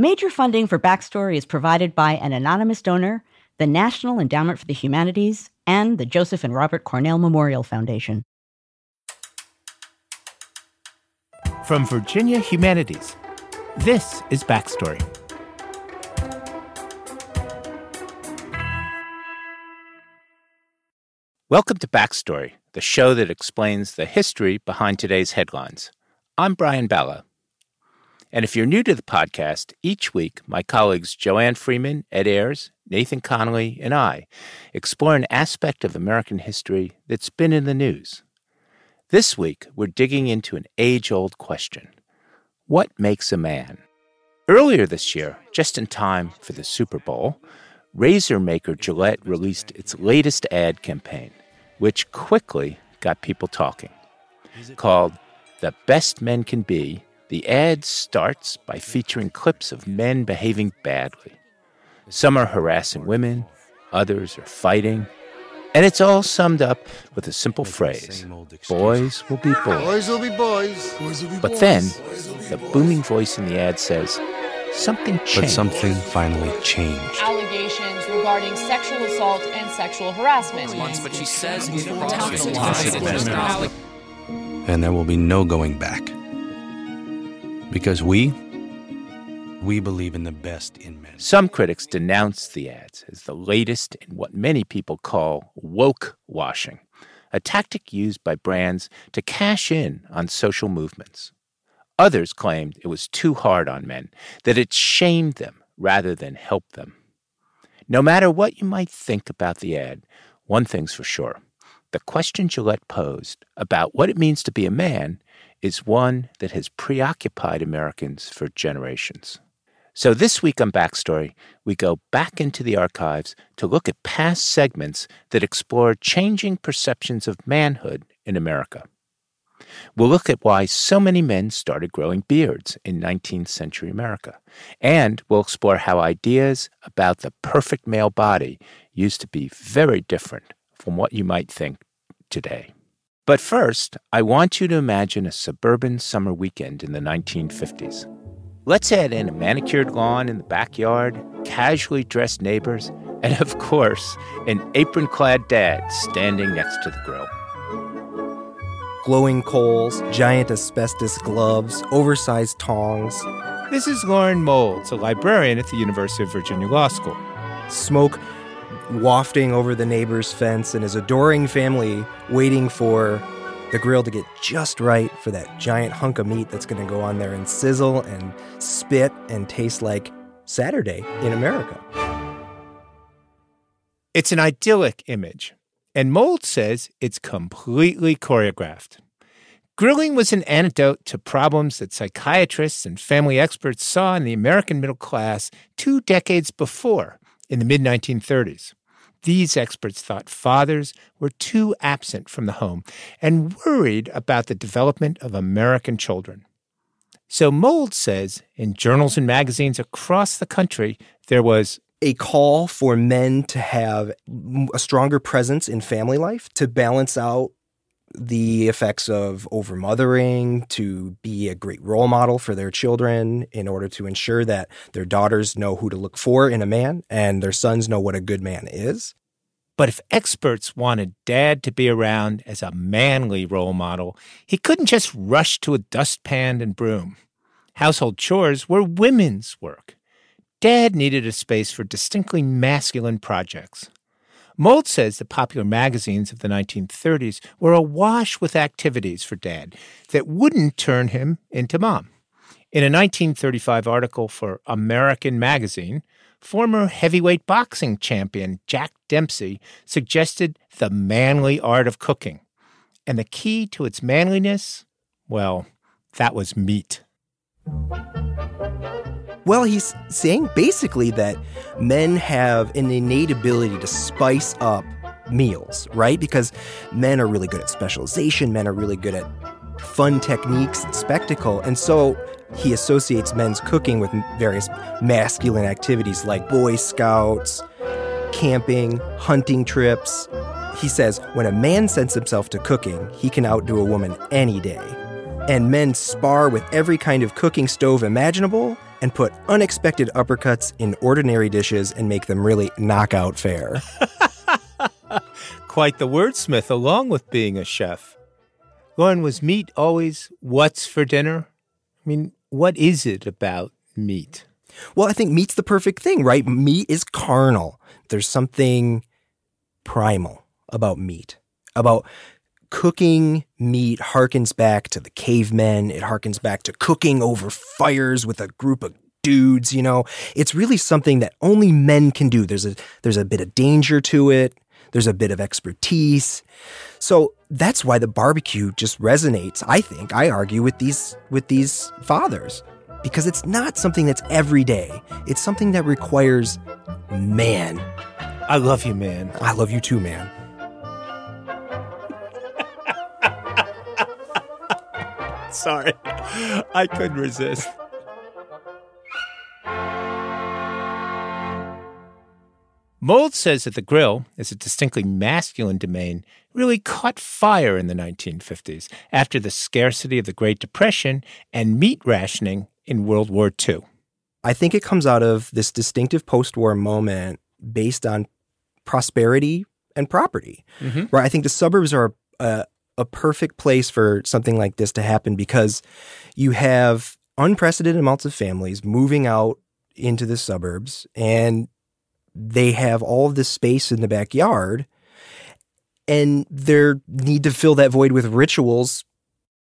Major funding for Backstory is provided by an anonymous donor, the National Endowment for the Humanities, and the Joseph and Robert Cornell Memorial Foundation. From Virginia Humanities, this is Backstory. Welcome to Backstory, the show that explains the history behind today's headlines. I'm Brian Balogh. And if you're new to the podcast, each week my colleagues Joanne Freeman, Ed Ayers, Nathan Connolly, and I explore an aspect of American history that's been in the news. This week, we're digging into an age old question What makes a man? Earlier this year, just in time for the Super Bowl, razor maker Gillette released its latest ad campaign, which quickly got people talking. Called The Best Men Can Be the ad starts by featuring clips of men behaving badly. Some are harassing women, others are fighting, and it's all summed up with a simple phrase Boys will be boys. Boys will be boys. boys will be but then, the booming voice in the ad says, Something changed. But something finally changed. Allegations regarding sexual assault and sexual harassment. but she says And there will be no going back. Because we, we believe in the best in men. Some critics denounce the ads as the latest in what many people call woke washing, a tactic used by brands to cash in on social movements. Others claimed it was too hard on men, that it shamed them rather than helped them. No matter what you might think about the ad, one thing's for sure. The question Gillette posed about what it means to be a man is one that has preoccupied Americans for generations. So this week on Backstory, we go back into the archives to look at past segments that explore changing perceptions of manhood in America. We'll look at why so many men started growing beards in 19th century America. And we'll explore how ideas about the perfect male body used to be very different from what you might think today. But first, I want you to imagine a suburban summer weekend in the 1950s. Let's add in a manicured lawn in the backyard, casually dressed neighbors, and of course, an apron clad dad standing next to the grill. Glowing coals, giant asbestos gloves, oversized tongs. This is Lauren Moulds, a librarian at the University of Virginia Law School. Smoke wafting over the neighbor's fence and his adoring family waiting for the grill to get just right for that giant hunk of meat that's going to go on there and sizzle and spit and taste like Saturday in America. It's an idyllic image, and Mould says it's completely choreographed. Grilling was an antidote to problems that psychiatrists and family experts saw in the American middle class two decades before, in the mid 1930s. These experts thought fathers were too absent from the home and worried about the development of American children. So Mould says in journals and magazines across the country, there was a call for men to have a stronger presence in family life to balance out the effects of overmothering, to be a great role model for their children in order to ensure that their daughters know who to look for in a man and their sons know what a good man is. But if experts wanted dad to be around as a manly role model, he couldn't just rush to a dustpan and broom. Household chores were women's work. Dad needed a space for distinctly masculine projects. Mould says the popular magazines of the 1930s were awash with activities for Dad that wouldn't turn him into mom. In a 1935 article for American Magazine, former heavyweight boxing champion Jack Dempsey suggested the manly art of cooking. And the key to its manliness, well, that was meat. Well, he's saying basically that men have an innate ability to spice up meals, right? Because men are really good at specialization, men are really good at fun techniques and spectacle. And so he associates men's cooking with various masculine activities like Boy Scouts, camping, hunting trips. He says when a man sends himself to cooking, he can outdo a woman any day. And men spar with every kind of cooking stove imaginable and put unexpected uppercuts in ordinary dishes and make them really knockout fare. Quite the wordsmith, along with being a chef. Lauren, was meat always what's for dinner? I mean, what is it about meat? Well, I think meat's the perfect thing, right? Meat is carnal. There's something primal about meat, about cooking meat harkens back to the cavemen. It harkens back to cooking over fires with a group of dudes, you know. It's really something that only men can do. There's a there's a bit of danger to it. There's a bit of expertise. So that's why the barbecue just resonates, I think, I argue with these with these fathers. Because it's not something that's every day. It's something that requires man. I love you, man. I love you too, man. Sorry. I couldn't resist. Mould says that the grill, as a distinctly masculine domain, really caught fire in the 1950s after the scarcity of the Great Depression and meat rationing in World War II. I think it comes out of this distinctive post war moment based on prosperity and property, Mm-hmm. right? I think the suburbs are a, a perfect place for something like this to happen because you have unprecedented amounts of families moving out into the suburbs and they have all of this space in the backyard and they need to fill that void with rituals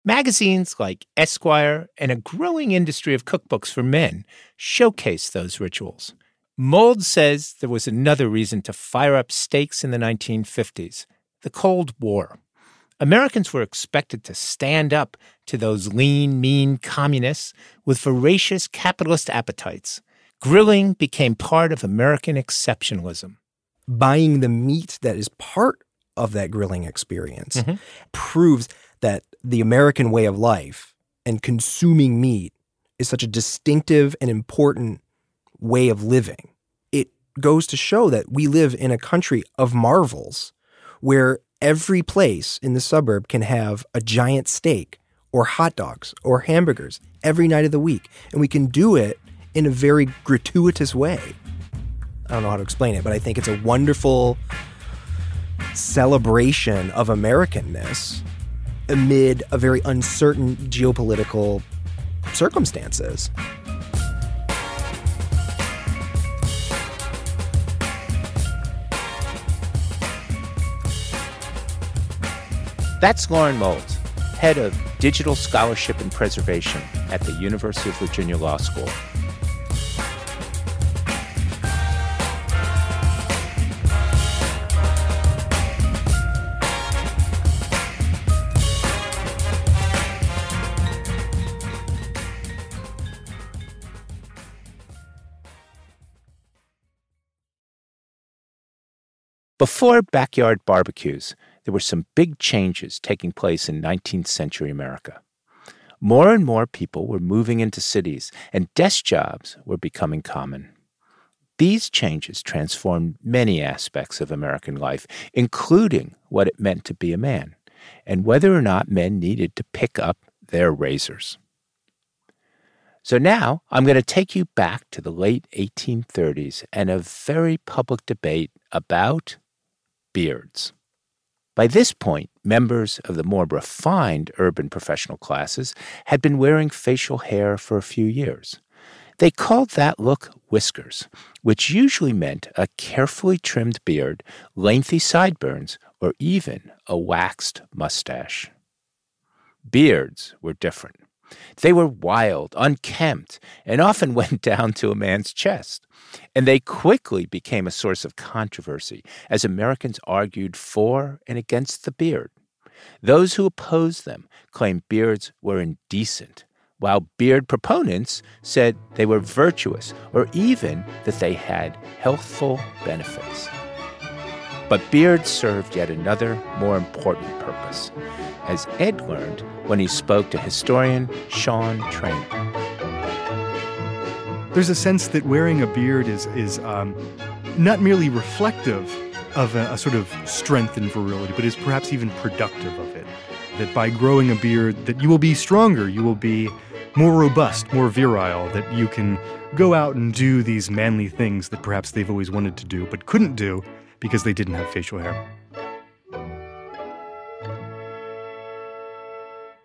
Magazines like Esquire and a growing industry of cookbooks for men showcase those rituals. Mould says there was another reason to fire up steaks in the 1950s the Cold War. Americans were expected to stand up to those lean, mean communists with voracious capitalist appetites. Grilling became part of American exceptionalism. buying the meat that is part of that grilling experience Mhm. proves that the American way of life and consuming meat is such a distinctive and important way of living. It goes to show that we live in a country of marvels where every place in the suburb can have a giant steak or hot dogs or hamburgers every night of the week. And we can do it in a very gratuitous way. I don't know how to explain it, but I think it's a wonderful celebration of Americanness amid a very uncertain geopolitical circumstances. That's Lauren Mould, head of digital scholarship and preservation at the University of Virginia Law School. Before backyard barbecues, there were some big changes taking place in 19th century America. More and more people were moving into cities, and desk jobs were becoming common. These changes transformed many aspects of American life, including what it meant to be a man, and whether or not men needed to pick up their razors. So now I'm going to take you back to the late 1830s and a very public debate about beards. By this point, members of the more refined urban professional classes had been wearing facial hair for a few years. They called that look whiskers, which usually meant a carefully trimmed beard, lengthy sideburns, or even a waxed mustache. Beards were different. They were wild, unkempt, and often went down to a man's chest. And they quickly became a source of controversy as Americans argued for and against the beard. Those who opposed them claimed beards were indecent, while beard proponents said they were virtuous or even that they had healthful benefits. But beards served yet another, more important purpose, as Ed learned when he spoke to historian Sean Trainor. There's a sense that wearing a beard is is um, not merely reflective of a, a sort of strength and virility, but is perhaps even productive of it. that by growing a beard that you will be stronger, you will be more robust, more virile, that you can go out and do these manly things that perhaps they've always wanted to do but couldn't do because they didn't have facial hair.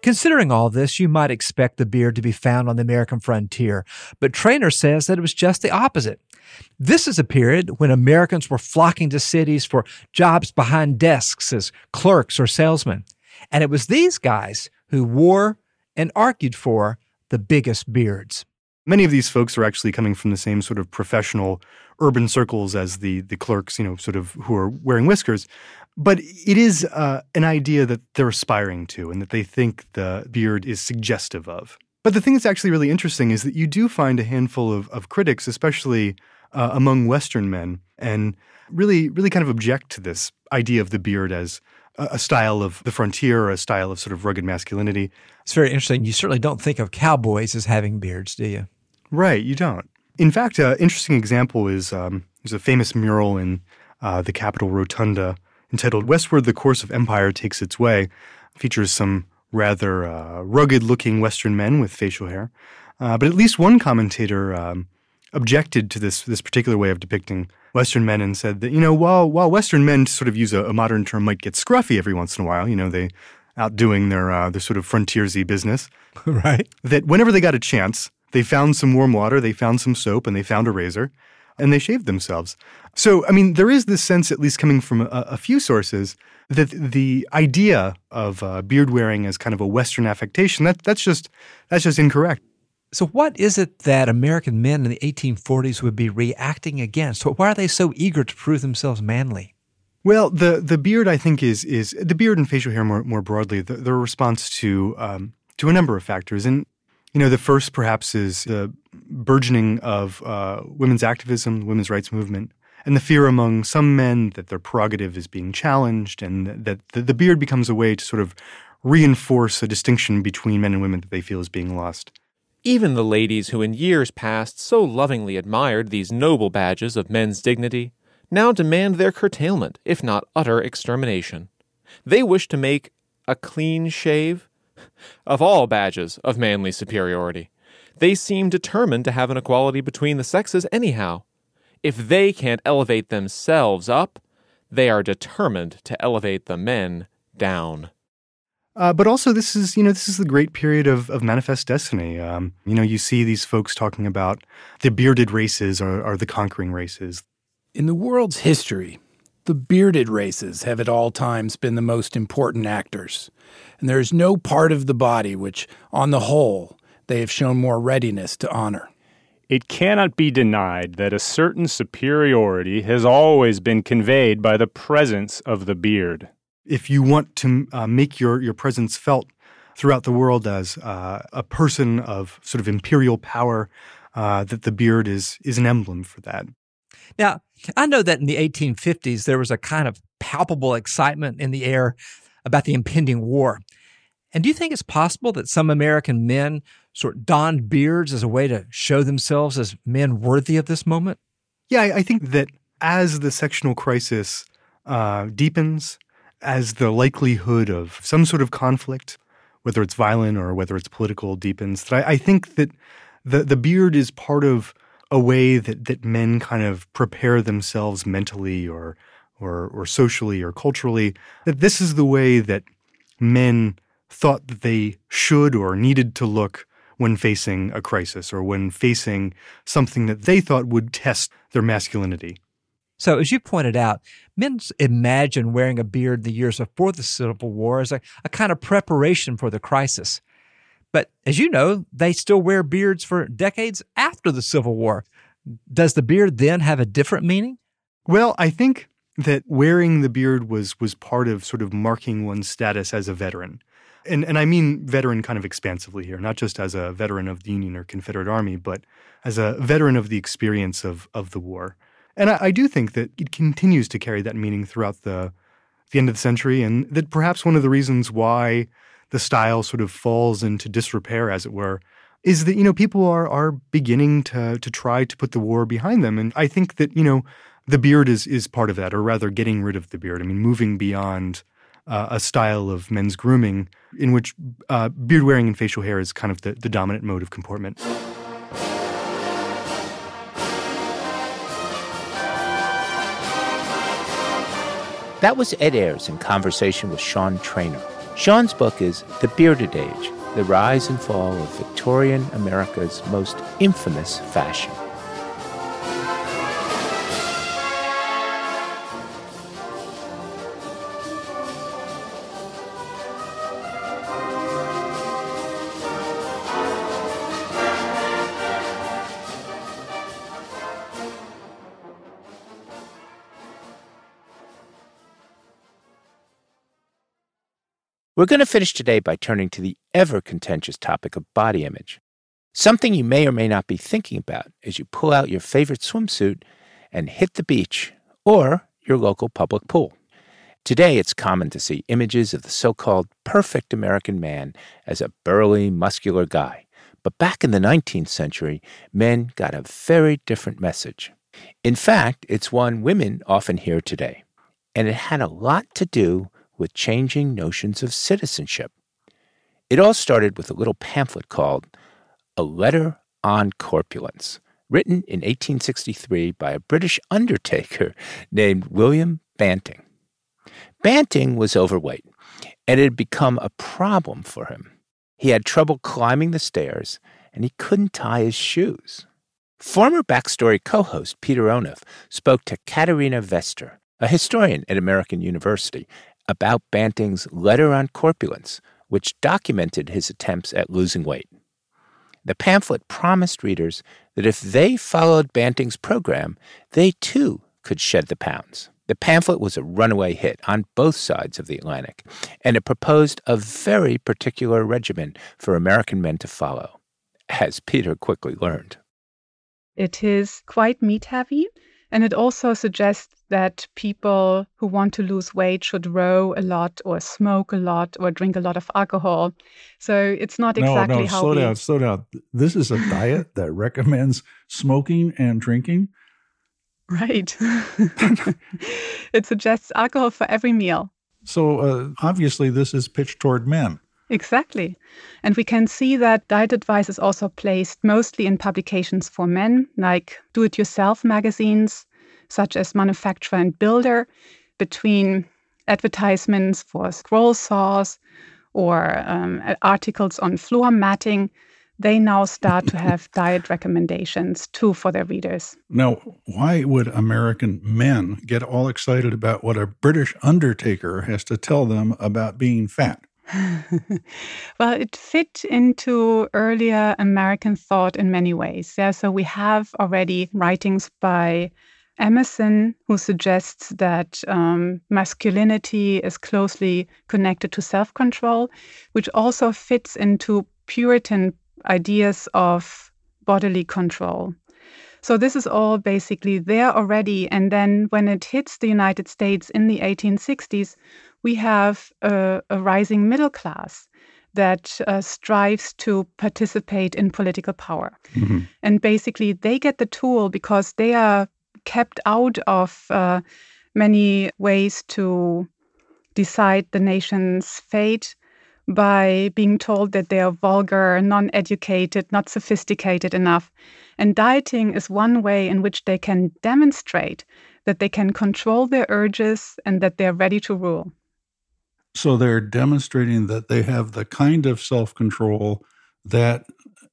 Considering all this, you might expect the beard to be found on the American frontier, but Trainor says that it was just the opposite. This is a period when Americans were flocking to cities for jobs behind desks as clerks or salesmen. And it was these guys who wore and argued for the biggest beards. Many of these folks are actually coming from the same sort of professional urban circles as the the clerks, you know, sort of who are wearing whiskers. But it is uh, an idea that they're aspiring to and that they think the beard is suggestive of. But the thing that's actually really interesting is that you do find a handful of, of critics, especially uh, among Western men, and really, really kind of object to this idea of the beard as a, a style of the frontier or a style of sort of rugged masculinity. It's very interesting. You certainly don't think of cowboys as having beards, do you? Right, you don't. In fact, an interesting example is um, there's a famous mural in uh, the Capitol Rotunda entitled Westward the Course of Empire Takes Its Way. It features some rather uh, rugged looking Western men with facial hair. Uh, but at least one commentator um, objected to this, this particular way of depicting Western men and said that, you know, while, while Western men, to sort of use a, a modern term, might get scruffy every once in a while, you know, they outdoing their, uh, their sort of frontiersy business. right. That whenever they got a chance, they found some warm water, they found some soap, and they found a razor and they shaved themselves. So, I mean, there is this sense, at least coming from a, a few sources, that the idea of uh, beard wearing as kind of a Western affectation that that's just that's just incorrect. So, what is it that American men in the 1840s would be reacting against? Why are they so eager to prove themselves manly? Well, the the beard, I think, is is the beard and facial hair more more broadly. The, the response to um, to a number of factors, and you know, the first perhaps is the burgeoning of uh, women's activism, women's rights movement, and the fear among some men that their prerogative is being challenged, and that the, the beard becomes a way to sort of reinforce a distinction between men and women that they feel is being lost. Even the ladies who in years past so lovingly admired these noble badges of men's dignity now demand their curtailment, if not utter extermination. They wish to make a clean shave of all badges of manly superiority. They seem determined to have an equality between the sexes anyhow. If they can't elevate themselves up, they are determined to elevate the men down. Uh, but also, this is you know this is the great period of, of manifest destiny. Um, you know, you see these folks talking about the bearded races are, are the conquering races. In the world's history, the bearded races have at all times been the most important actors, and there is no part of the body which, on the whole, they have shown more readiness to honor. It cannot be denied that a certain superiority has always been conveyed by the presence of the beard. If you want to uh, make your, your presence felt throughout the world as uh, a person of sort of imperial power, uh, that the beard is, is an emblem for that. Now, I know that in the 1850s, there was a kind of palpable excitement in the air about the impending war. And do you think it's possible that some American men sort of donned beards as a way to show themselves as men worthy of this moment? Yeah, I think that as the sectional crisis uh, deepens, as the likelihood of some sort of conflict, whether it's violent or whether it's political, deepens, that I, I think that the the beard is part of a way that that men kind of prepare themselves mentally or or or socially or culturally. That this is the way that men thought that they should or needed to look when facing a crisis or when facing something that they thought would test their masculinity. So, as you pointed out, men imagine wearing a beard the years before the Civil War as a, a kind of preparation for the crisis. But as you know, they still wear beards for decades after the Civil War. Does the beard then have a different meaning? Well, I think that wearing the beard was was part of sort of marking one's status as a veteran and and I mean veteran kind of expansively here, not just as a veteran of the Union or Confederate Army, but as a veteran of the experience of of the war. And I, I do think that it continues to carry that meaning throughout the the end of the century, and that perhaps one of the reasons why the style sort of falls into disrepair, as it were, is that you know people are are beginning to to try to put the war behind them, and I think that you know the beard is is part of that, or rather, getting rid of the beard. I mean, moving beyond uh, a style of men's grooming in which uh, beard wearing and facial hair is kind of the, the dominant mode of comportment. That was Ed Ayers in conversation with Sean Trainor. Sean's book is The Bearded Age The Rise and Fall of Victorian America's Most Infamous Fashion. We're going to finish today by turning to the ever contentious topic of body image. Something you may or may not be thinking about as you pull out your favorite swimsuit and hit the beach or your local public pool. Today, it's common to see images of the so called perfect American man as a burly, muscular guy. But back in the 19th century, men got a very different message. In fact, it's one women often hear today. And it had a lot to do with changing notions of citizenship. It all started with a little pamphlet called A Letter on Corpulence, written in 1863 by a British undertaker named William Banting. Banting was overweight, and it had become a problem for him. He had trouble climbing the stairs, and he couldn't tie his shoes. Former Backstory co host Peter Onuf spoke to Katharina Vester, a historian at American University, about Banting's Letter on Corpulence, which documented his attempts at losing weight. The pamphlet promised readers that if they followed Banting's program, they too could shed the pounds. The pamphlet was a runaway hit on both sides of the Atlantic, and it proposed a very particular regimen for American men to follow, as Peter quickly learned. It is quite meat heavy, and it also suggests that people who want to lose weight should row a lot or smoke a lot or drink a lot of alcohol. So it's not exactly no, no, how slow we... down, slow down. This is a diet that recommends smoking and drinking. Right. it suggests alcohol for every meal. So uh, obviously, this is pitched toward men. Exactly. And we can see that diet advice is also placed mostly in publications for men, like do it yourself magazines, such as Manufacturer and Builder, between advertisements for scroll saws or um, articles on floor matting. They now start to have diet recommendations too for their readers. Now, why would American men get all excited about what a British undertaker has to tell them about being fat? well, it fit into earlier American thought in many ways. Yeah, so we have already writings by Emerson, who suggests that um, masculinity is closely connected to self control, which also fits into Puritan ideas of bodily control. So, this is all basically there already. And then when it hits the United States in the 1860s, we have a, a rising middle class that uh, strives to participate in political power. Mm-hmm. And basically, they get the tool because they are kept out of uh, many ways to decide the nation's fate by being told that they are vulgar, non educated, not sophisticated enough. And dieting is one way in which they can demonstrate that they can control their urges and that they're ready to rule. So they're demonstrating that they have the kind of self control that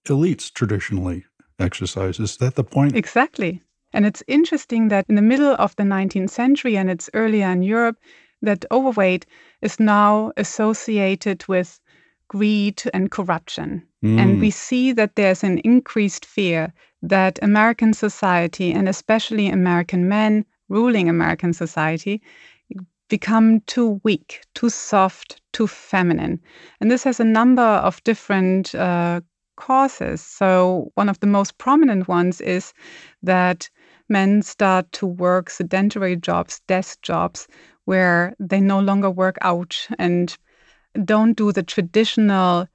elites traditionally exercise. Is that the point? Exactly. And it's interesting that in the middle of the 19th century and it's earlier in Europe, that overweight is now associated with greed and corruption. Mm. And we see that there's an increased fear that American society, and especially American men ruling American society, become too weak, too soft, too feminine. And this has a number of different uh, causes. So, one of the most prominent ones is that men start to work sedentary jobs, desk jobs, where they no longer work out and don't do the traditional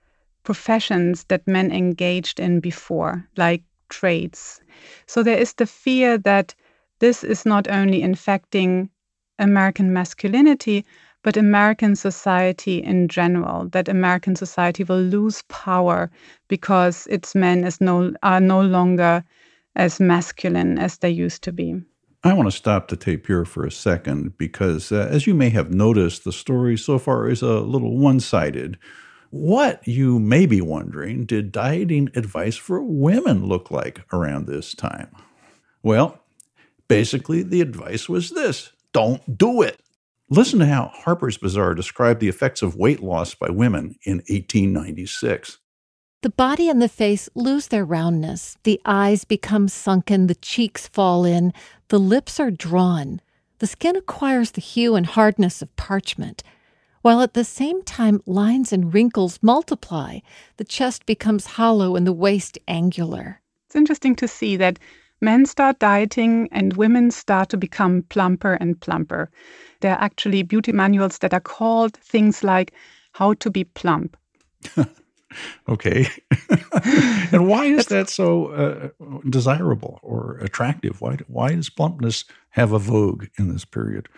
professions that men engaged in before, like trades. So there is the fear that this is not only infecting American masculinity, but American society in general, that American society will lose power because its men is no, are no longer as masculine as they used to be. I want to stop the tape here for a second because, uh, as you may have noticed, the story so far is a little one sided. What, you may be wondering, did dieting advice for women look like around this time? Well, basically, the advice was this don't do it. Listen to how Harper's Bazaar described the effects of weight loss by women in 1896. The body and the face lose their roundness. The eyes become sunken, the cheeks fall in, the lips are drawn. The skin acquires the hue and hardness of parchment, while at the same time lines and wrinkles multiply. The chest becomes hollow and the waist angular. It's interesting to see that men start dieting and women start to become plumper and plumper. There are actually beauty manuals that are called things like How to Be Plump. okay. and why is that so uh, desirable or attractive? Why, why does plumpness have a vogue in this period?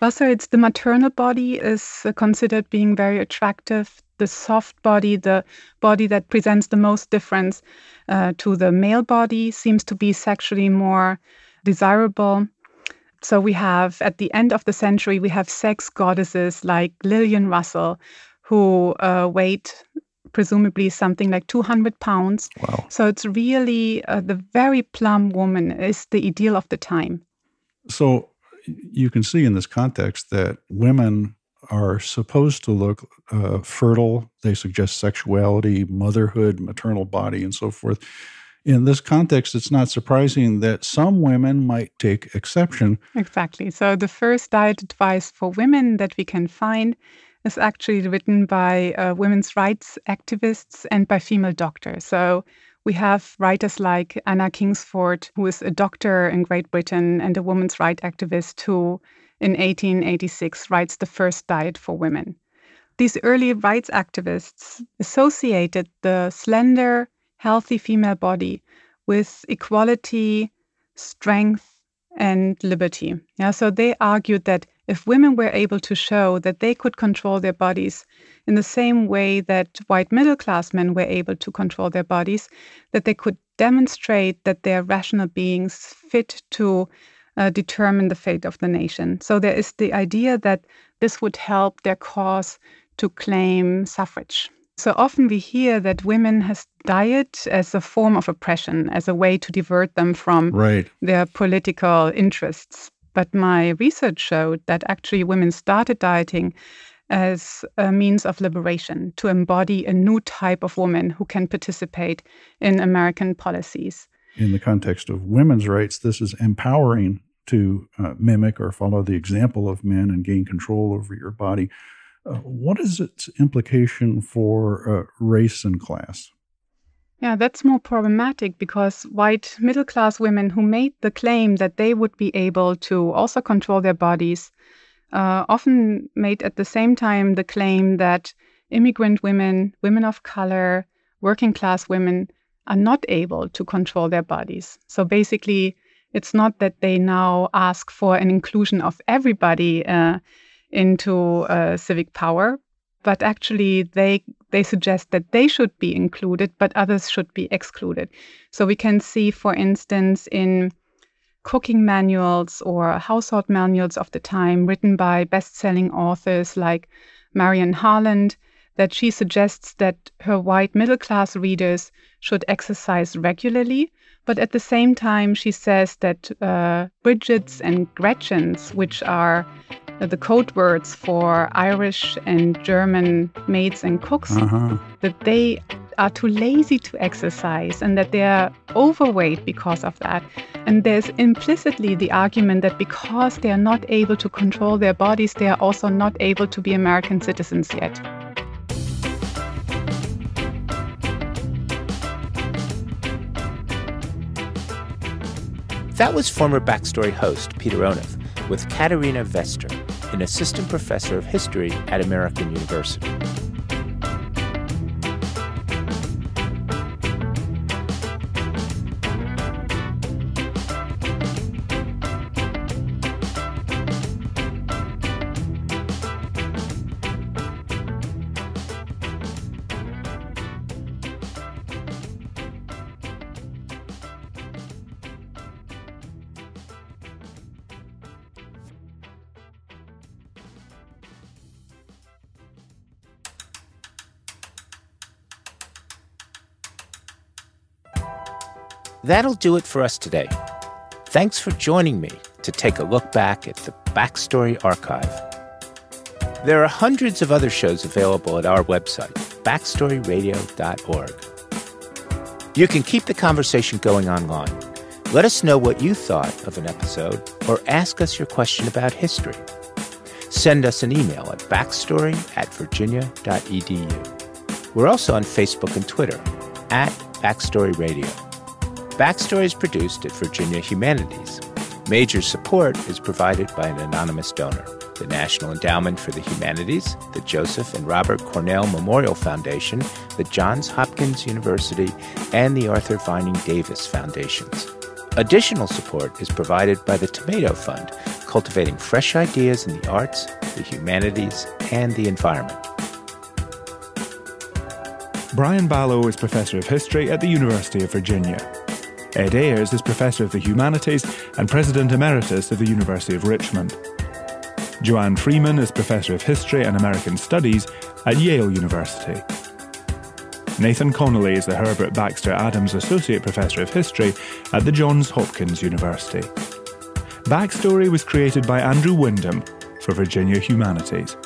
Well, so it's the maternal body is considered being very attractive. The soft body, the body that presents the most difference uh, to the male body, seems to be sexually more desirable. So we have, at the end of the century, we have sex goddesses like Lillian Russell, who uh, weighed presumably something like 200 pounds. Wow. So it's really uh, the very plump woman is the ideal of the time. So you can see in this context that women are supposed to look uh, fertile. They suggest sexuality, motherhood, maternal body, and so forth. In this context, it's not surprising that some women might take exception. Exactly. So, the first diet advice for women that we can find is actually written by uh, women's rights activists and by female doctors. So, we have writers like Anna Kingsford, who is a doctor in Great Britain and a women's rights activist who, in 1886, writes the first diet for women. These early rights activists associated the slender, healthy female body with equality, strength, and liberty. Yeah, so they argued that if women were able to show that they could control their bodies in the same way that white middle class men were able to control their bodies, that they could demonstrate that they're rational beings fit to uh, determine the fate of the nation. So there is the idea that this would help their cause to claim suffrage. So often we hear that women has diet as a form of oppression, as a way to divert them from right. their political interests. But my research showed that actually women started dieting as a means of liberation to embody a new type of woman who can participate in American policies. In the context of women's rights, this is empowering to uh, mimic or follow the example of men and gain control over your body. Uh, what is its implication for uh, race and class? Yeah, that's more problematic because white middle class women who made the claim that they would be able to also control their bodies uh, often made at the same time the claim that immigrant women, women of color, working class women are not able to control their bodies. So basically, it's not that they now ask for an inclusion of everybody uh, into uh, civic power, but actually they they suggest that they should be included, but others should be excluded. So we can see, for instance, in cooking manuals or household manuals of the time written by best-selling authors like Marion Harland that she suggests that her white middle class readers should exercise regularly. But at the same time, she says that uh, Bridget's and Gretchen's, which are the code words for Irish and German maids and cooks, uh-huh. that they are too lazy to exercise and that they are overweight because of that. And there's implicitly the argument that because they are not able to control their bodies, they are also not able to be American citizens yet. That was former Backstory host Peter Onuf with Katharina Vester, an assistant professor of history at American University. That'll do it for us today. Thanks for joining me to take a look back at the Backstory Archive. There are hundreds of other shows available at our website, backstoryradio.org. You can keep the conversation going online. Let us know what you thought of an episode or ask us your question about history. Send us an email at backstory at virginia.edu. We're also on Facebook and Twitter at Backstory Radio. Backstory is produced at Virginia Humanities. Major support is provided by an anonymous donor the National Endowment for the Humanities, the Joseph and Robert Cornell Memorial Foundation, the Johns Hopkins University, and the Arthur Vining Davis Foundations. Additional support is provided by the Tomato Fund, cultivating fresh ideas in the arts, the humanities, and the environment. Brian Balogh is Professor of History at the University of Virginia. Ed Ayers is Professor of the Humanities and President Emeritus of the University of Richmond. Joanne Freeman is Professor of History and American Studies at Yale University. Nathan Connolly is the Herbert Baxter Adams Associate Professor of History at the Johns Hopkins University. Backstory was created by Andrew Wyndham for Virginia Humanities.